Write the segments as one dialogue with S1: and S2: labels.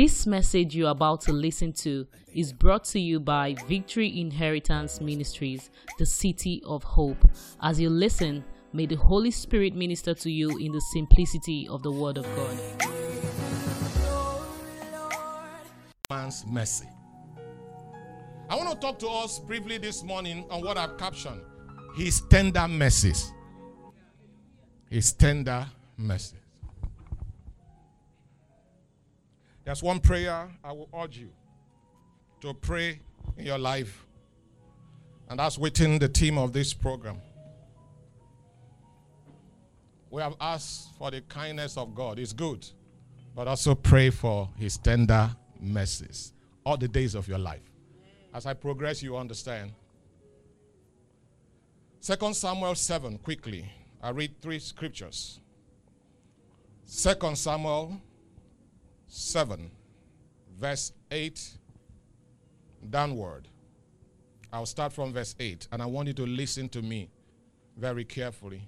S1: This message you're about to listen to is brought to you by Victory Inheritance Ministries, the City of Hope. As you listen, may the Holy Spirit minister to you in the simplicity of the Word of God.
S2: man's mercy. I want to talk to us briefly this morning on what I've captioned His tender mercies. His tender mercies. There's one prayer I will urge you to pray in your life, and that's within the theme of this program. We have asked for the kindness of God, it's good, but also pray for His tender mercies all the days of your life. As I progress, you understand. Second Samuel 7, quickly. I read three scriptures. Second Samuel 7, verse 8 downward. I'll start from verse 8, and I want you to listen to me very carefully.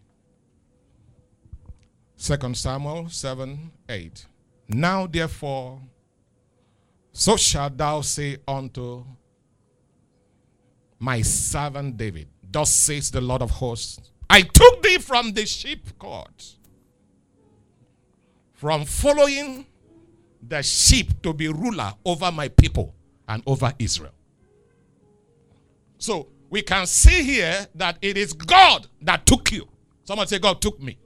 S2: Second Samuel 7, 8. Now therefore, so shalt thou say unto my servant David, Thus says the Lord of hosts, I took thee from the sheep court, from following the sheep to be ruler over my people and over Israel. So we can see here that it is God that took you. Someone say, God took me.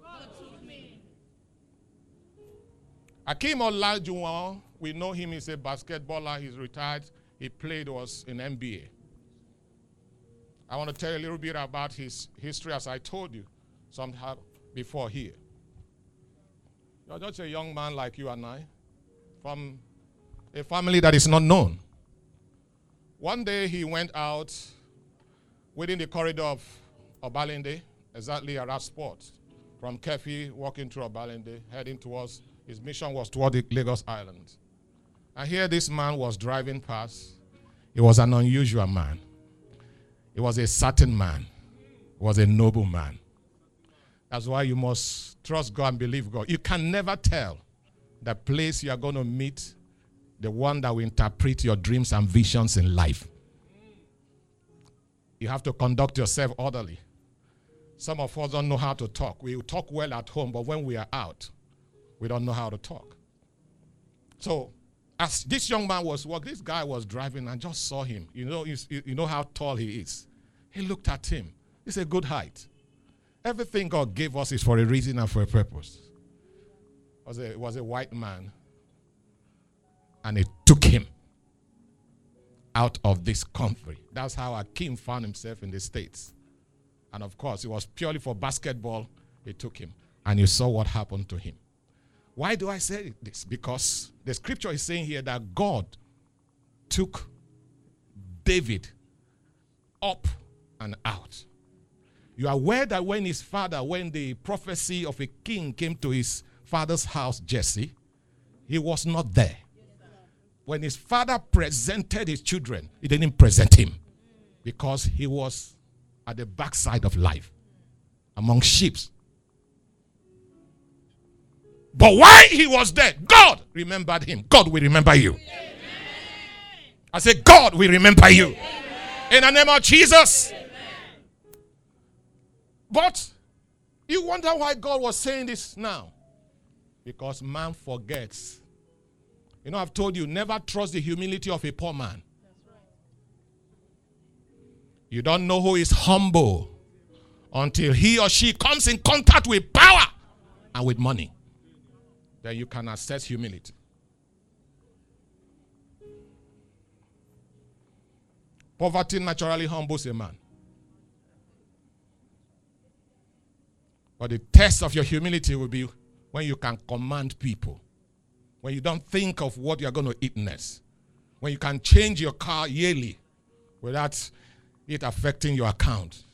S2: Akim Olajuwon, we know him, he's a basketballer, he's retired. He played was in NBA. I want to tell you a little bit about his history as I told you sometime before here. You're just a young man like you and I from a family that is not known. One day he went out within the corridor of Obalende, exactly around sport, from Kefi, walking through Obalende, heading towards his mission was toward the Lagos Island. And here this man was driving past. He was an unusual man. He was a certain man. He was a noble man. That's why you must trust God and believe God. You can never tell the place you are going to meet the one that will interpret your dreams and visions in life. You have to conduct yourself orderly. Some of us don't know how to talk. We talk well at home, but when we are out, we don't know how to talk. So, as this young man was walking, this guy was driving and just saw him. You know, you, know how tall he is. He looked at him. He's a good height. Everything God gave us is for a reason and for a purpose. Was a, was a white man. And it took him out of this country. That's how Akim found himself in the States. And of course, it was purely for basketball. It took him. And you saw what happened to him. Why do I say this? Because the scripture is saying here that God took David up and out. You are aware that when his father, when the prophecy of a king came to his father's house, Jesse, he was not there. When his father presented his children, he didn't present him because he was at the backside of life among sheep. But why he was there, God remembered him. God will remember you. Amen. I say, God will remember you. Amen. In the name of Jesus. Amen. But you wonder why God was saying this now. Because man forgets. You know, I've told you, never trust the humility of a poor man. You don't know who is humble until he or she comes in contact with power and with money then you can assess humility. Poverty naturally humbles a man. But the test of your humility will be when you can command people, when you don't think of what you're going to eat next, when you can change your car yearly without it affecting your account.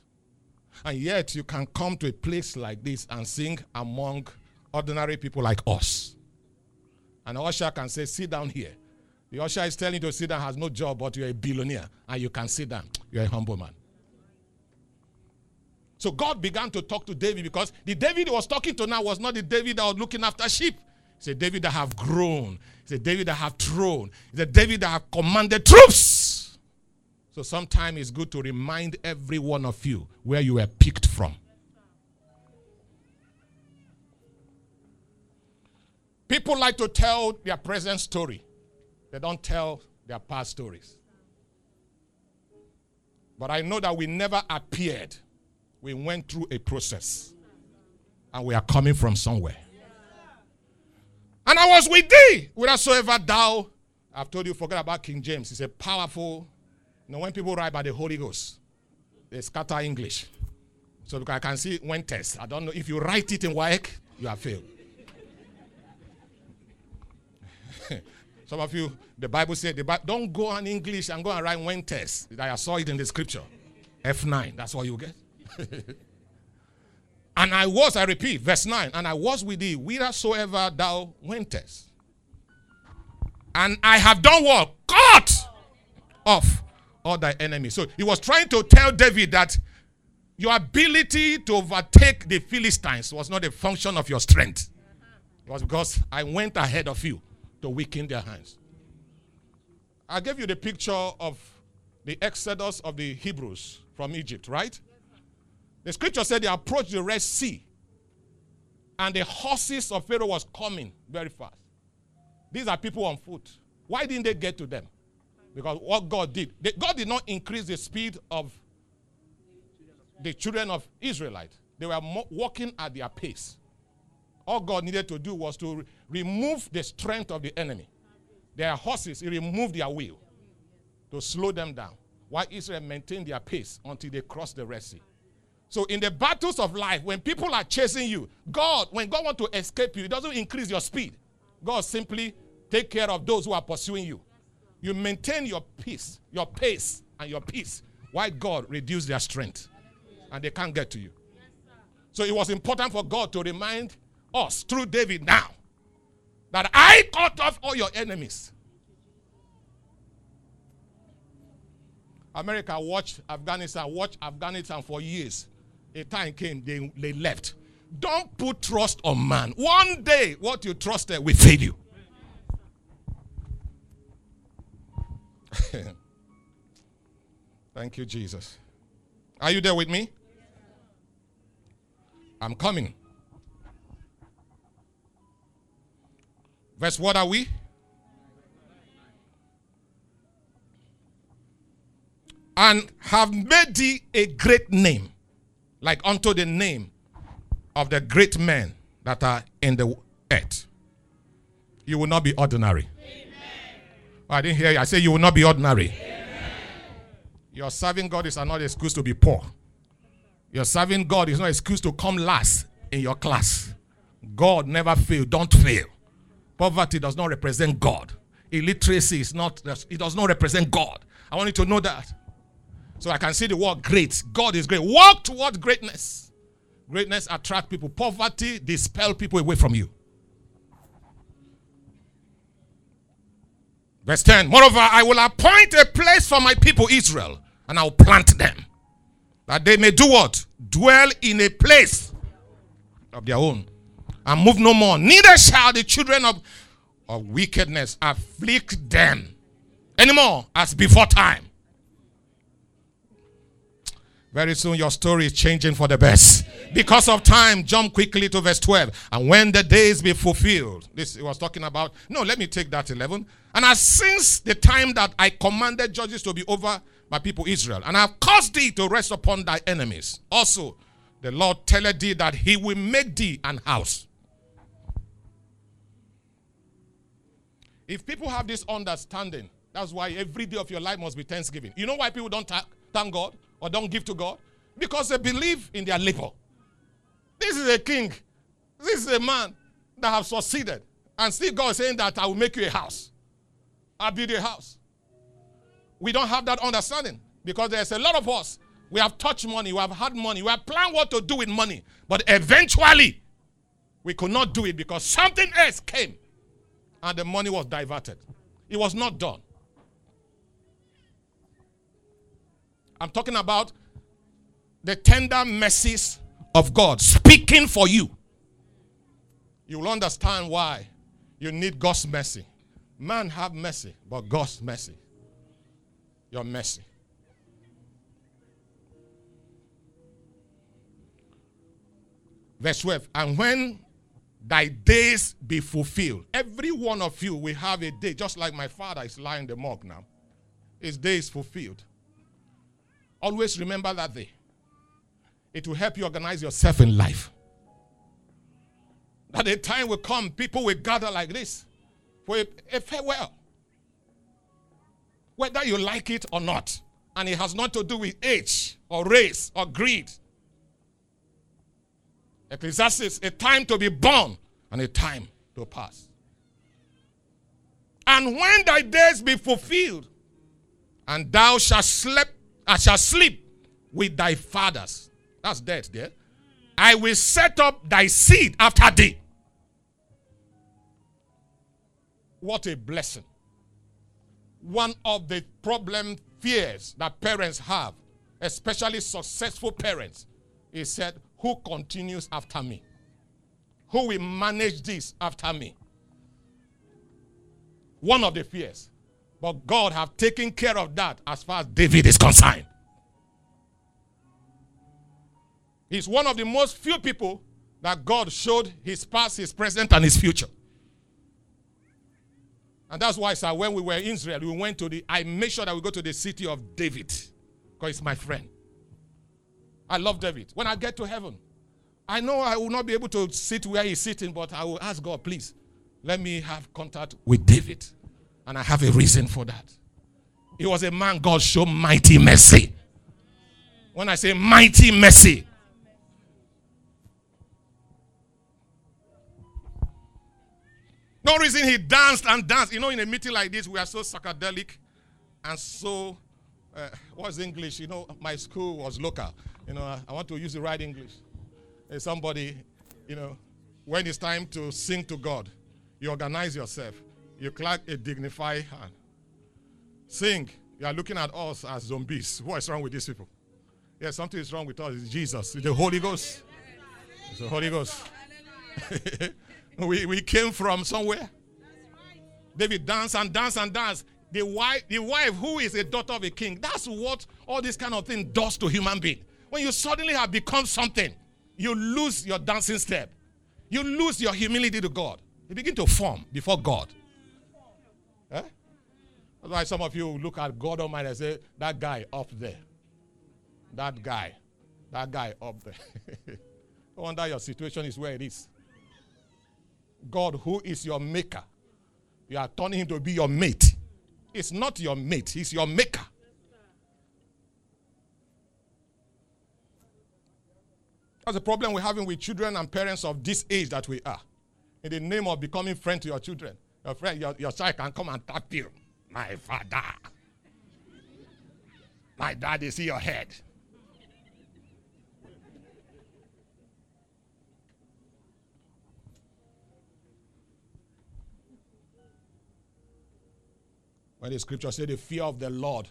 S2: And yet you can come to a place like this and sing among ordinary people like us. And usher can say, Sit down here. The usher is telling you to sit down, has no job, but you're a billionaire, and you can sit down. You're a humble man. So God began to talk to David because the David he was talking to now was not the David that was looking after sheep. It's a David that have grown. It's a David that have thrown. It's a David that have commanded troops. So sometimes it's good to remind every one of you where you were picked from. People like to tell their present story. They don't tell their past stories. But I know that we never appeared. We went through a process. And we are coming from somewhere. And I was with thee, whithersoever thou. I've told you, forget about King James. It's a powerful. You know, when people write by the Holy Ghost, they scatter English. So because I can see when test. I don't know if you write it in WAEC, you have failed. Some of you, the Bible said, the don't go on English and go and write when test. I saw it in the scripture. F9, that's what you get. and I was, I repeat, verse 9, and I was with thee whithersoever thou wentest. And I have done what? Cut off all thy enemies. So he was trying to tell David that your ability to overtake the Philistines was not a function of your strength. It was because I went ahead of you to weaken their hands. I gave you the picture of the exodus of the Hebrews from Egypt, right? The scripture said they approached the Red Sea and the horses of Pharaoh was coming very fast. These are people on foot. Why didn't they get to them? Because what God did, they, God did not increase the speed of the children of Israelite. They were walking at their pace. All God needed to do was to remove the strength of the enemy. Their horses, he removed their will to slow them down, while Israel maintained their pace until they crossed the Red Sea. So in the battles of life, when people are chasing you, God, when God wants to escape you, He doesn't increase your speed. God simply take care of those who are pursuing you. You maintain your peace, your pace, and your peace, while God reduce their strength, and they can't get to you. So it was important for God to remind us through David now that I cut off all your enemies. America watched Afghanistan, watched Afghanistan for years. A time came, they, they left. Don't put trust on man. One day, what you trusted will fail you. Thank you, Jesus. Are you there with me? I'm coming. Verse what are we? And have made thee a great name, like unto the name of the great men that are in the earth. You will not be ordinary. Oh, I didn't hear you. I say you will not be ordinary. Amen. Your serving God is not an excuse to be poor. Your serving God is not excuse to come last in your class. God never fail. Don't fail. Poverty does not represent God. Illiteracy is not, it does not represent God. I want you to know that. So I can see the word great. God is great. Walk toward greatness. Greatness attract people. Poverty dispel people away from you. Verse 10. Moreover, I will appoint a place for my people Israel, and I will plant them. That they may do what? Dwell in a place of their own and move no more. Neither shall the children of, of wickedness afflict them anymore as before time. Very soon your story is changing for the best. Because of time, jump quickly to verse 12. And when the days be fulfilled, this he was talking about, no, let me take that 11. And as since the time that I commanded judges to be over my people Israel, and I have caused thee to rest upon thy enemies. Also, the Lord telleth thee that he will make thee an house If people have this understanding, that's why every day of your life must be thanksgiving. You know why people don't thank God or don't give to God? Because they believe in their labor. This is a king. This is a man that have succeeded. And still God is saying that I will make you a house. I'll build a house. We don't have that understanding because there's a lot of us. We have touched money, we have had money, we have planned what to do with money. But eventually, we could not do it because something else came and the money was diverted. It was not done. I'm talking about the tender mercies of God speaking for you. You will understand why You need God's mercy. Man have mercy, but God's mercy. Your mercy. Verse 12. And when thy days be fulfilled, every one of you will have a day, just like my father is lying the morgue now. His day is fulfilled. Always remember that day. It will help you organize yourself in life. That a time will come, people will gather like this for a, a farewell. Whether you like it or not. And it has not to do with age or race or greed. Ecclesiastes, a time to be born and a time to pass. And when thy days be fulfilled, and thou shalt sleep, I shall sleep with thy fathers. That's death there. I will set up thy seed after thee. What a blessing. One of the problem fears that parents have, especially successful parents, is said, Who continues after me? Who will manage this after me? One of the fears. But God have taken care of that as far as David is concerned. He's one of the most few people that God showed his past, his present, and his future. And that's why, sir, when we were in Israel, we went to the, I made sure that we go to the city of David because it's my friend. I love David. When I get to heaven, I know I will not be able to sit where he's sitting, but I will ask God, please, let me have contact with David. And I have a reason for that. He was a man God showed mighty mercy. When I say mighty mercy, no reason he danced and danced. You know, in a meeting like this, we are so psychedelic and so, uh, what's English? You know, my school was local. You know, I want to use the right English. Somebody, you know, when it's time to sing to God, you organize yourself you clap a dignified hand. Sing. You are looking at us as zombies. What is wrong with these people? Yes, something is wrong with us. It's Jesus. It's the Holy Ghost. It's the Holy Ghost. we, we came from somewhere. David dance and dance and dance. The wife, the wife who is a daughter of a king. That's what all this kind of thing does to human being. When you suddenly have become something, you lose your dancing step. You lose your humility to God. You begin to form before God. Eh? That's why some of you look at God Almighty and say, that guy up there. That guy. That guy up there. no wonder your situation is where it is. God, who is your maker, you are turning him to be your mate. It's not your mate, he's your maker. That's the problem we're having with children and parents of this age that we are. In the name of becoming friend to your children. Your friend, your, your child can come and tap you. My father. My daddy see your head. When the scripture says the fear of the Lord,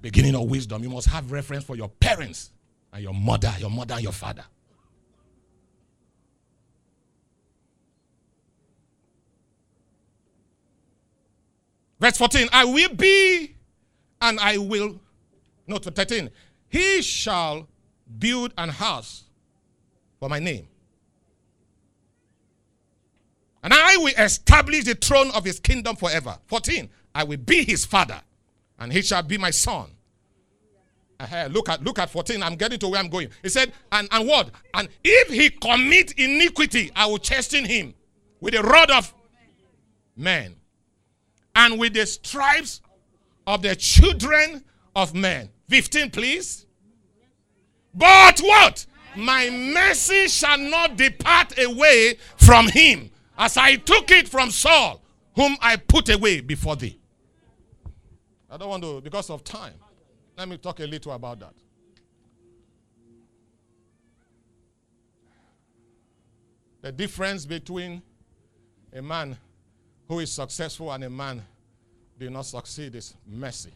S2: beginning of wisdom, you must have reference for your parents and your mother, your mother and your father. Verse 14, I will be and I will, no, 13, he shall build an house for my name. And I will establish the throne of his kingdom forever. 14, I will be his father, and he shall be my son. Uh, look at look at 14. I'm getting to where I'm going. He said, and, and what? And if he commit iniquity, I will chasten him with a rod of men and with the stripes of the children of men. 15, please. But what? My mercy shall not depart away from him, as I took it from Saul, whom I put away before thee. I don't want to, because of time, let me talk a little about that. The difference between a man who is successful and a man did not succeed is mercy.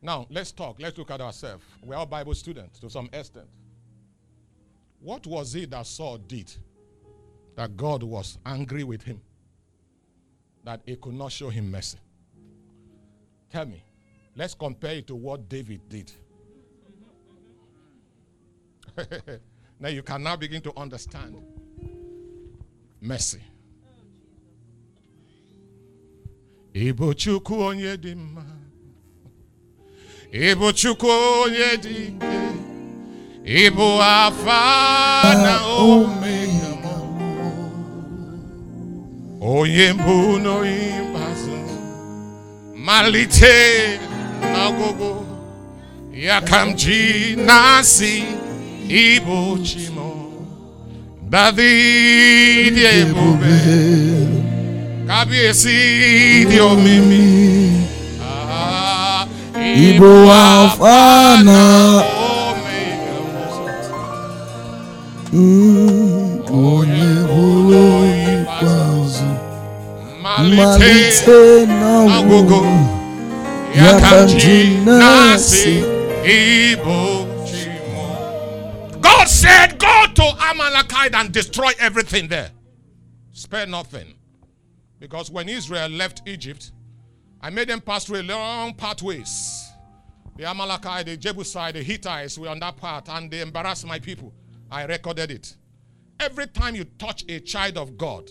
S2: Now, let's talk. Let's look at ourselves. We're all Bible students to some extent. What was it that Saul did that God was angry with him, that he could not show him mercy. Tell me, let's compare it to what David did. now you can now begin to understand mercy. Ibu Chukwu onye dị mma. Ibu Chukwu onye dị ike. Ibu Alfa na Omega. Onye mbụ na onye. Malite na ọgwụgwụ. Ya ka m ji Chimo. David ebube. Kábíyèsí di
S3: Ibo Alpha na
S2: Omega.
S3: onye bụrụ ikpeazụ
S2: Malite
S3: malite na
S2: ọgwụgwụ.
S3: ọgwụgwụ
S2: Ya ka ji na-asị Chimo. God said, Go to Amalekite and destroy everything there. Spare nothing. Because when Israel left Egypt, I made them pass through a long pathways. The Amalekite, the Jebusite, the Hittites were on that path and they embarrassed my people. I recorded it. Every time you touch a child of God,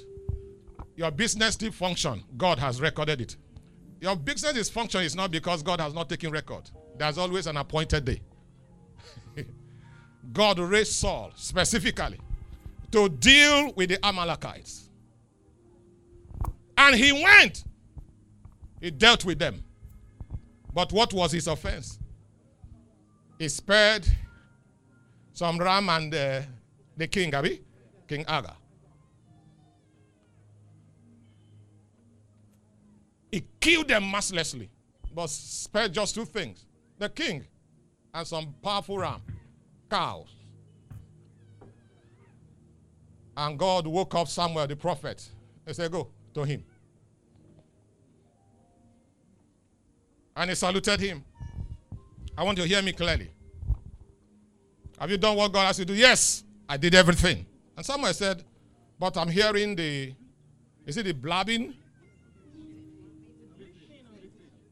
S2: your business still function. God has recorded it. Your business is function is not because God has not taken record. There's always an appointed day. God raised Saul specifically to deal with the Amalekites. And he went. He dealt with them. But what was his offense? He spared some ram and uh, the king, Abi, King Aga. He killed them mercilessly, but spared just two things the king and some powerful ram, cows. And God woke up Samuel the prophet. He said, Go to him. And he saluted him. I want you to hear me clearly. Have you done what God asked you to do? Yes, I did everything. And someone said, But I'm hearing the, is it the blabbing?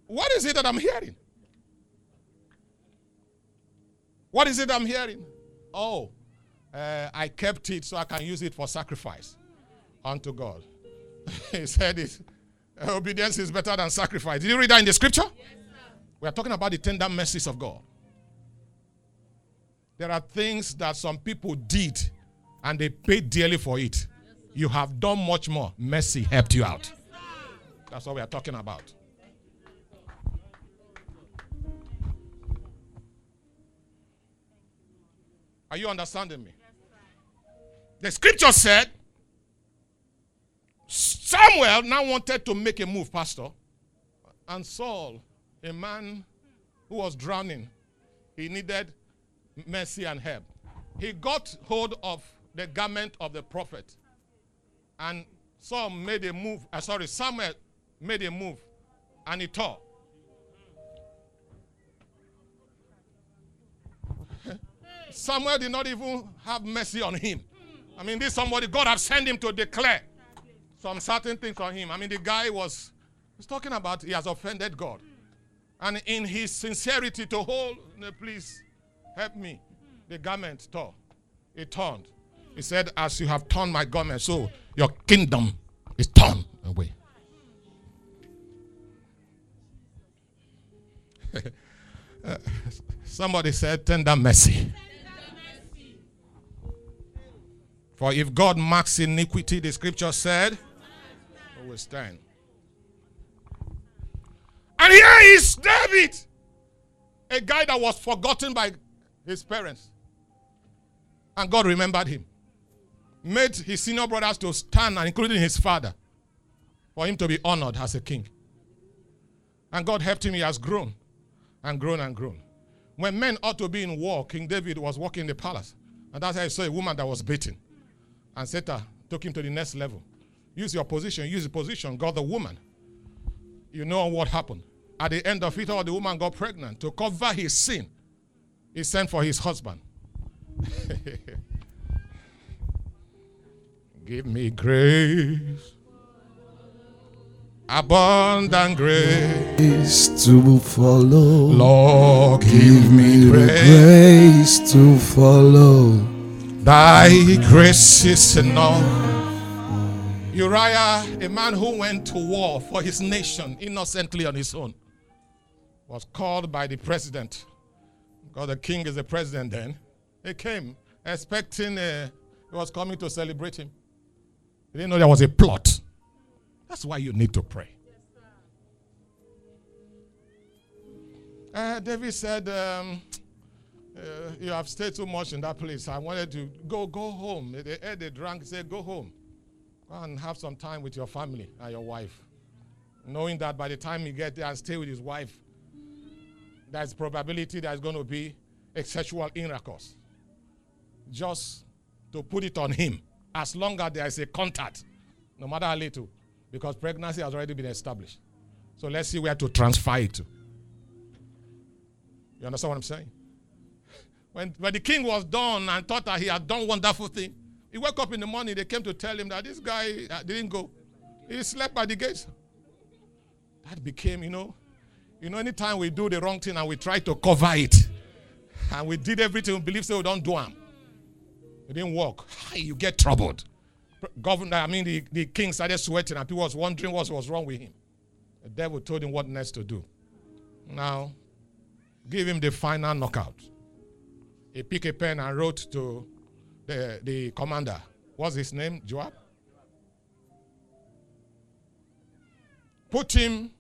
S2: What is it that I'm hearing? What is it I'm hearing? Oh, uh, I kept it so I can use it for sacrifice unto God. he said it. Uh, obedience is better than sacrifice. Did you read that in the scripture? we are talking about the tender mercies of God. There are things that some people did and they paid dearly for it. You have done much more. Mercy helped you out. That's what we are talking about. Are you understanding me? The scripture said Samuel now wanted to make a move, Pastor. And Saul, a man who was drowning, he needed mercy and help. He got hold of the garment of the prophet. And Saul made a move. Uh, sorry, Samuel made a move and he tore. Samuel did not even have mercy on him. I mean, this somebody God have sent him to declare some certain things on him. I mean, the guy was he's talking about he has offended God. And in his sincerity to hold, please help me. The garment tore. It turned. He said, As you have torn my garment, so your kingdom is torn away. Somebody said, Tender mercy. For if God marks iniquity, the scripture said, stand? And here is David, a guy that was forgotten by his parents. And God remembered him. Made his senior brothers to stand, and including his father, for him to be honored as a king. And God helped him. He has grown and grown and grown. When men ought to be in war, King David was walking in the palace. And that's how he saw a woman that was beaten. And Satan took him to the next level. Use your position, use the position, got the woman. You know what happened. At the end of it all, the woman got pregnant. To cover his sin, he sent for his husband. Give me grace. Abundant grace.
S3: To follow.
S2: Lord,
S3: Give me
S2: grace.
S3: grace to follow.
S2: Thy grace is enough. Uriah, a man who went to war for his nation innocently on his own, was called by the president. Because the king is the president then. He came expecting he was coming to celebrate him. He didn't know there was a plot. That's why you need to pray. Uh, David said, um, uh, You have stayed too much in that place. I wanted to go go home. They they drank. Said, Go home. Go and have some time with your family and your wife. Knowing that by the time he get there and stay with his wife, there's probability there's going to be a sexual intercourse. Just to put it on him, as long as there is a contact, no matter how little, because pregnancy has already been established. So let's see where to transfer it to. You understand what I'm saying? When, when the king was done and thought that he had done wonderful thing, he woke up in the morning. They came to tell him that this guy uh, didn't go. He slept by the gates. That became, you know, you know, anytime we do the wrong thing and we try to cover it, and we did everything we believe so we don't do them. It didn't work. You get troubled. Governor, I mean, the, the king started sweating and people was wondering what was wrong with him. The devil told him what next to do. Now, give him the final knockout. He picked a pen and wrote to the, the commander. What's his name? Joab? Put him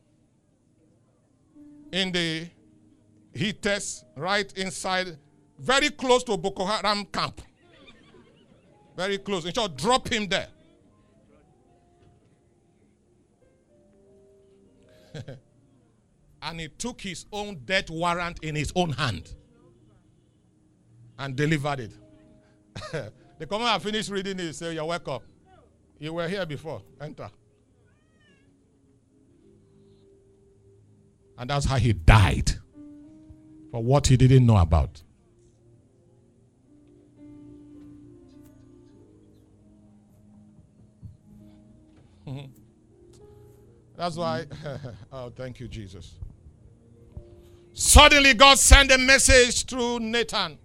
S2: in the heat test right inside, very close to Boko Haram camp. Very close. In short, drop him there. and he took his own death warrant in his own hand and delivered it. the commander finished reading it, say, You're welcome. You were here before. Enter. And that's how he died for what he didn't know about. That's why, oh, thank you, Jesus. Suddenly, God sent a message through Nathan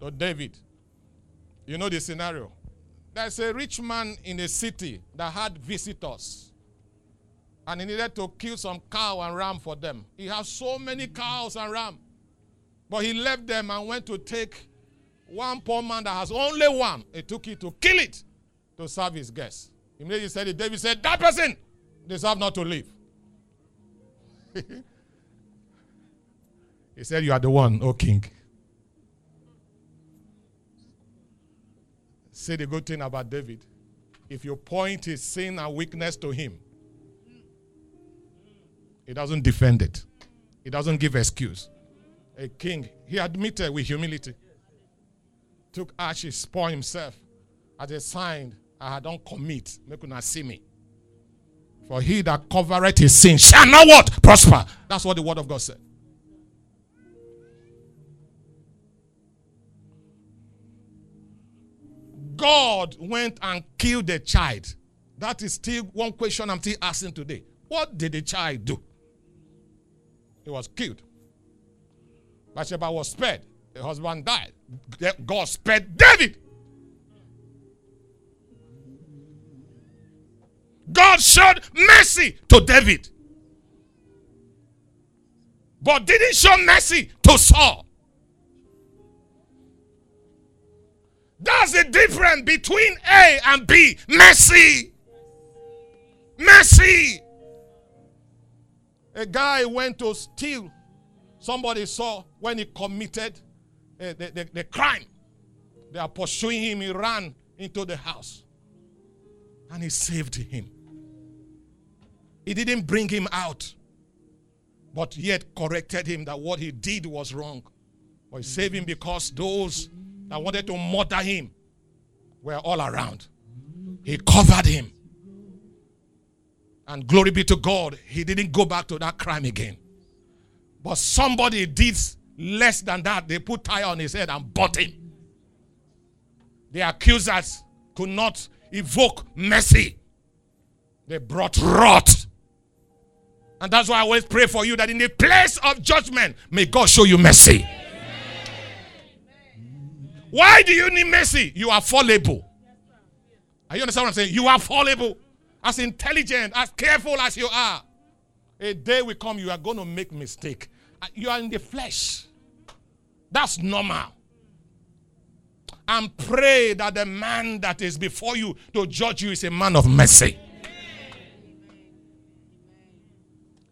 S2: to David. You know the scenario. There's a rich man in a city that had visitors. And he needed to kill some cow and ram for them. He has so many cows and ram. But he left them and went to take one poor man that has only one. He took it to kill it to serve his guests. Immediately said it. David said, That person deserve not to live. he said, You are the one, O king. Say the good thing about David. If you point his sin and weakness to him, he doesn't defend it. He doesn't give excuse. A king, he admitted with humility. Took ashes, pour himself as a sign I don't commit. Make not see me. For he that covereth his sin shall not what? Prosper. That's what the word of God said. God went and killed the child. That is still one question I'm still asking today. What did the child do? He was killed. Bathsheba was spared. The husband died. God spared David. God showed mercy to David. But didn't show mercy to Saul. That's the difference between A and B. Mercy. Mercy. A guy went to steal. Somebody saw when he committed uh, the, the, the crime. They are pursuing him. He ran into the house. And he saved him. He didn't bring him out, but yet corrected him that what he did was wrong. But he saved him because those that wanted to murder him were all around. He covered him. And glory be to God, he didn't go back to that crime again. But somebody did less than that. They put tire on his head and bought him. The accusers could not evoke mercy. They brought wrath. And that's why I always pray for you that in the place of judgment, may God show you mercy. Why do you need mercy? You are fallible. Are you understand what I'm saying? You are fallible. As intelligent, as careful as you are. A day will come, you are going to make mistake. Uh, You are in the flesh. That's normal. And pray that the man that is before you to judge you is a man of mercy.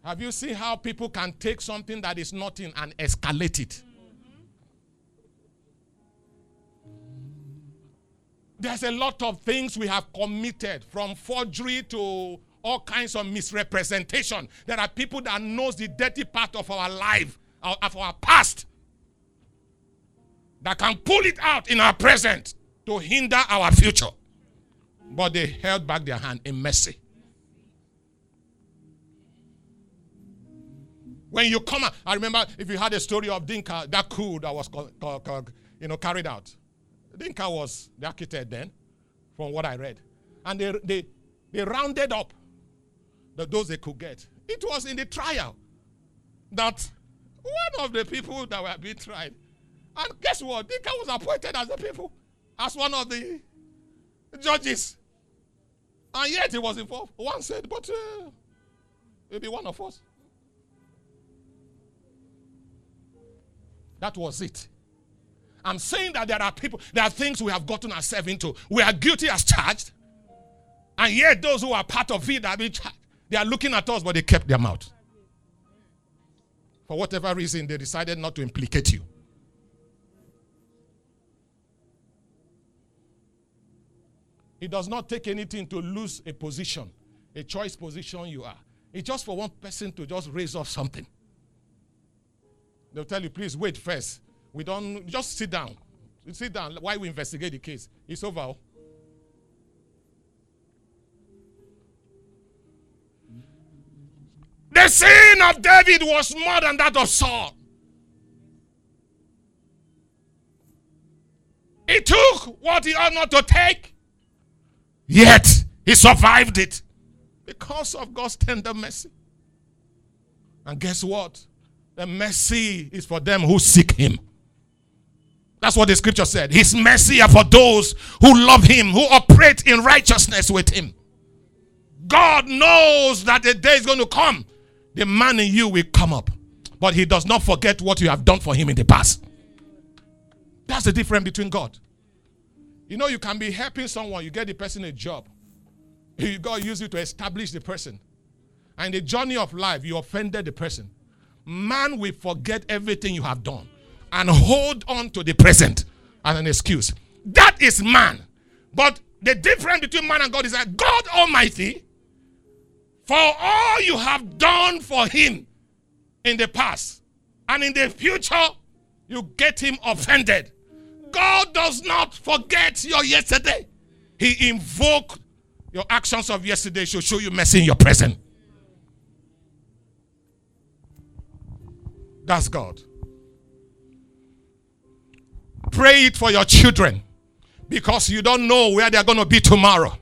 S2: Have you seen how people can take something that is nothing and escalate it? There's a lot of things we have committed from forgery to all kinds of misrepresentation. There are people that knows the dirty part of our life, of our past, that can pull it out in our present to hinder our future. But they held back their hand in mercy. When you come out, I remember if you had a story of Dimka, that coup that was you know, carried out. Dimka was the architect then, from what I read. And they, they, they rounded up the, those they could get. It was in the trial that one of the people that were being tried, and guess what? Dimka was appointed as the people, as one of the judges. And yet he was involved. One said, but uh, be one of us. That was it. I'm saying that there are people, there are things we have gotten ourselves into. We are guilty as charged. And yet those who are part of it are being charged. They are looking at us, but they kept their mouth. For whatever reason, they decided not to implicate you. It does not take anything to lose a position, a choice position you are. It's just for one person to just raise up something. They'll tell you, please wait first. We don't just sit down. Sit down while we investigate the case. It's over. oh. The sin of David was more than that of Saul. He took what he ought not to take, yet he survived it because of God's tender mercy. And guess what? The mercy is for them who seek him. That's what the scripture said. His mercy are for those who love him, who operate in righteousness with him. God knows that the day is going to come. The man in you will come up. But he does not forget what you have done for him in the past. That's the difference between God. You know, you can be helping someone, you get the person a job. God use you to establish the person. And the journey of life, you offended the person. Man will forget everything you have done and hold on to the present as an excuse. That is man. But the difference between man and God is that God Almighty, for all you have done for him in the past and in the future, you get him offended. God does not forget your yesterday. He invoked your actions of yesterday to show you mercy in your present. That's God. Pray it for your children because you don't know where they're going to be tomorrow.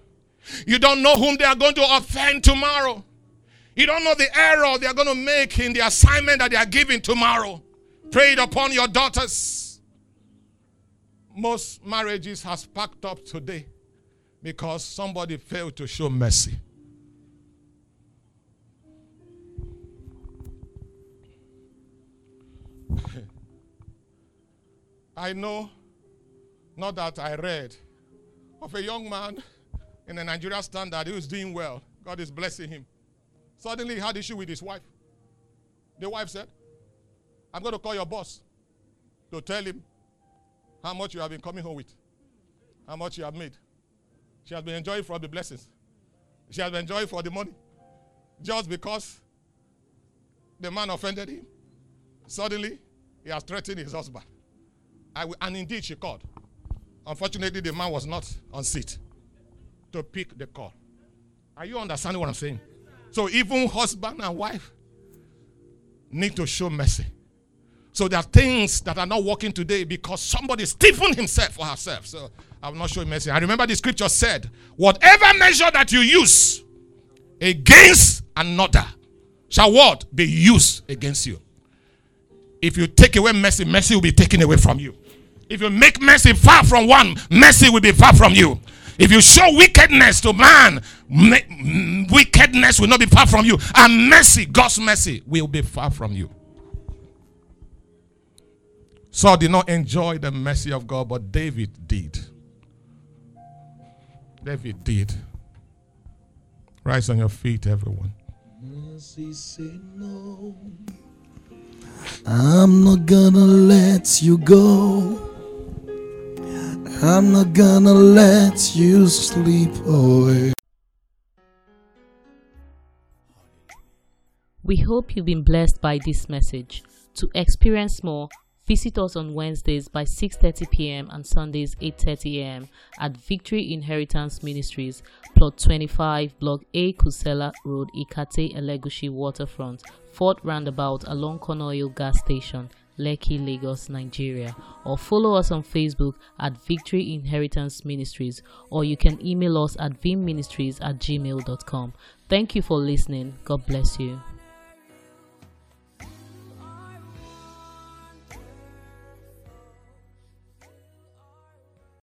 S2: You don't know whom they are going to offend tomorrow. You don't know the error they are going to make in the assignment that they are giving tomorrow. Pray it upon your daughters. Most marriages has packed up today because somebody failed to show mercy. I know, not that I read, of a young man in a Nigeria standard who is doing well. God is blessing him. Suddenly he had issue with his wife. The wife said, I'm going to call your boss to tell him how much you have been coming home with, how much you have made. She has been enjoying from the blessings. She has been enjoying for the money. Just because the man offended him. Suddenly, he has threatened his husband. Will, and indeed, she called. Unfortunately, the man was not on seat to pick the call. Are you understanding what I'm saying? So even husband and wife need to show mercy. So there are things that are not working today because somebody stiffened himself or herself. So I will not show you mercy. I remember the scripture said, whatever measure that you use against another shall what? Be used against you. If you take away mercy, mercy will be taken away from you. If you make mercy far from one, mercy will be far from you. If you show wickedness to man, wickedness will not be far from you. And mercy, God's mercy, will be far from you. Saul did not enjoy the mercy of God, but David did. David did. Rise on your feet, everyone.
S3: Mercy said no. I'm not gonna let you go. I'm not gonna let you sleep away.
S1: We hope you've been blessed by this message. To experience more, Visit us on Wednesdays by 6:30 p.m. and Sundays 8:30 a.m. at Victory Inheritance Ministries, plot 25, block A, Kusenla Road, Ikate, Elegushi Waterfront, Fourth Roundabout along Konoyo Gas Station, Lekki, Lagos, Nigeria. Or follow us on Facebook at Victory Inheritance Ministries, or you can email us at vimministries at gmail.com. Thank you for listening. God bless you.